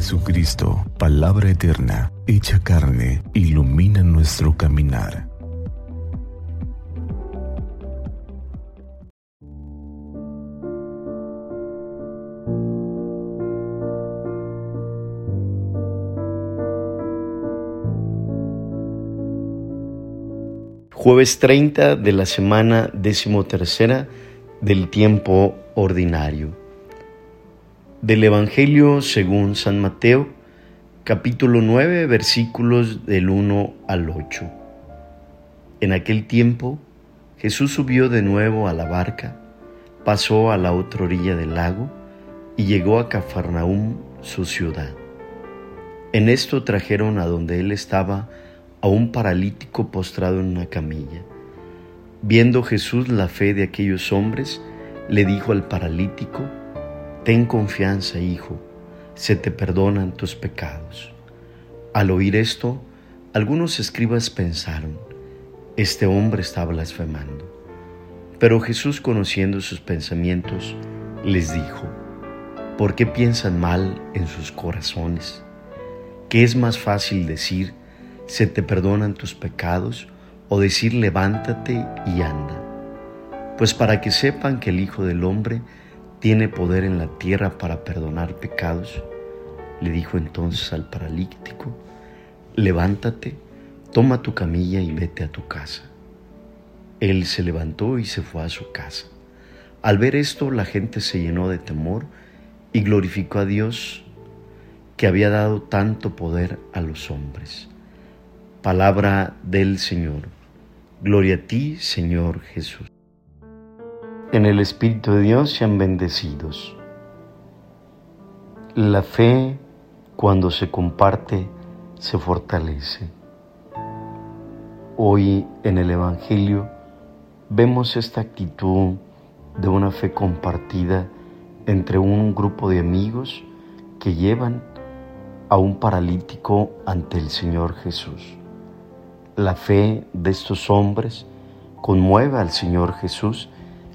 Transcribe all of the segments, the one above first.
Jesucristo, palabra eterna, hecha carne, ilumina nuestro caminar. Jueves 30 de la semana decimotercera del tiempo ordinario. Del Evangelio según San Mateo, capítulo 9, versículos del 1 al 8. En aquel tiempo, Jesús subió de nuevo a la barca, pasó a la otra orilla del lago y llegó a Cafarnaúm, su ciudad. En esto trajeron a donde él estaba a un paralítico postrado en una camilla. Viendo Jesús la fe de aquellos hombres, le dijo al paralítico, Ten confianza, hijo, se te perdonan tus pecados. Al oír esto, algunos escribas pensaron, este hombre está blasfemando. Pero Jesús, conociendo sus pensamientos, les dijo, ¿por qué piensan mal en sus corazones? ¿Qué es más fácil decir, se te perdonan tus pecados, o decir, levántate y anda? Pues para que sepan que el Hijo del Hombre tiene poder en la tierra para perdonar pecados, le dijo entonces al paralítico, levántate, toma tu camilla y vete a tu casa. Él se levantó y se fue a su casa. Al ver esto, la gente se llenó de temor y glorificó a Dios que había dado tanto poder a los hombres. Palabra del Señor. Gloria a ti, Señor Jesús. En el Espíritu de Dios sean bendecidos. La fe, cuando se comparte, se fortalece. Hoy en el Evangelio vemos esta actitud de una fe compartida entre un grupo de amigos que llevan a un paralítico ante el Señor Jesús. La fe de estos hombres conmueve al Señor Jesús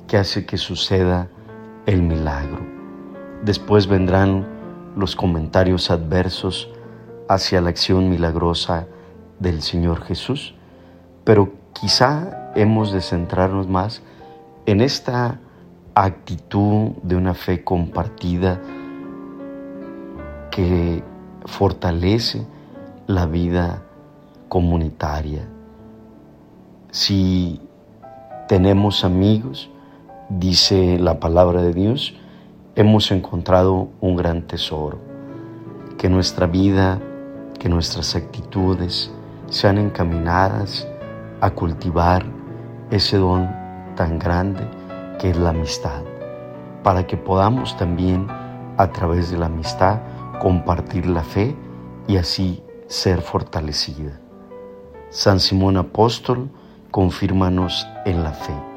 que hace que suceda el milagro. Después vendrán los comentarios adversos hacia la acción milagrosa del Señor Jesús, pero quizá hemos de centrarnos más en esta actitud de una fe compartida que fortalece la vida comunitaria. Si tenemos amigos, dice la palabra de Dios, hemos encontrado un gran tesoro. Que nuestra vida, que nuestras actitudes sean encaminadas a cultivar ese don tan grande que es la amistad, para que podamos también a través de la amistad compartir la fe y así ser fortalecida. San Simón Apóstol, confírmanos en la fe.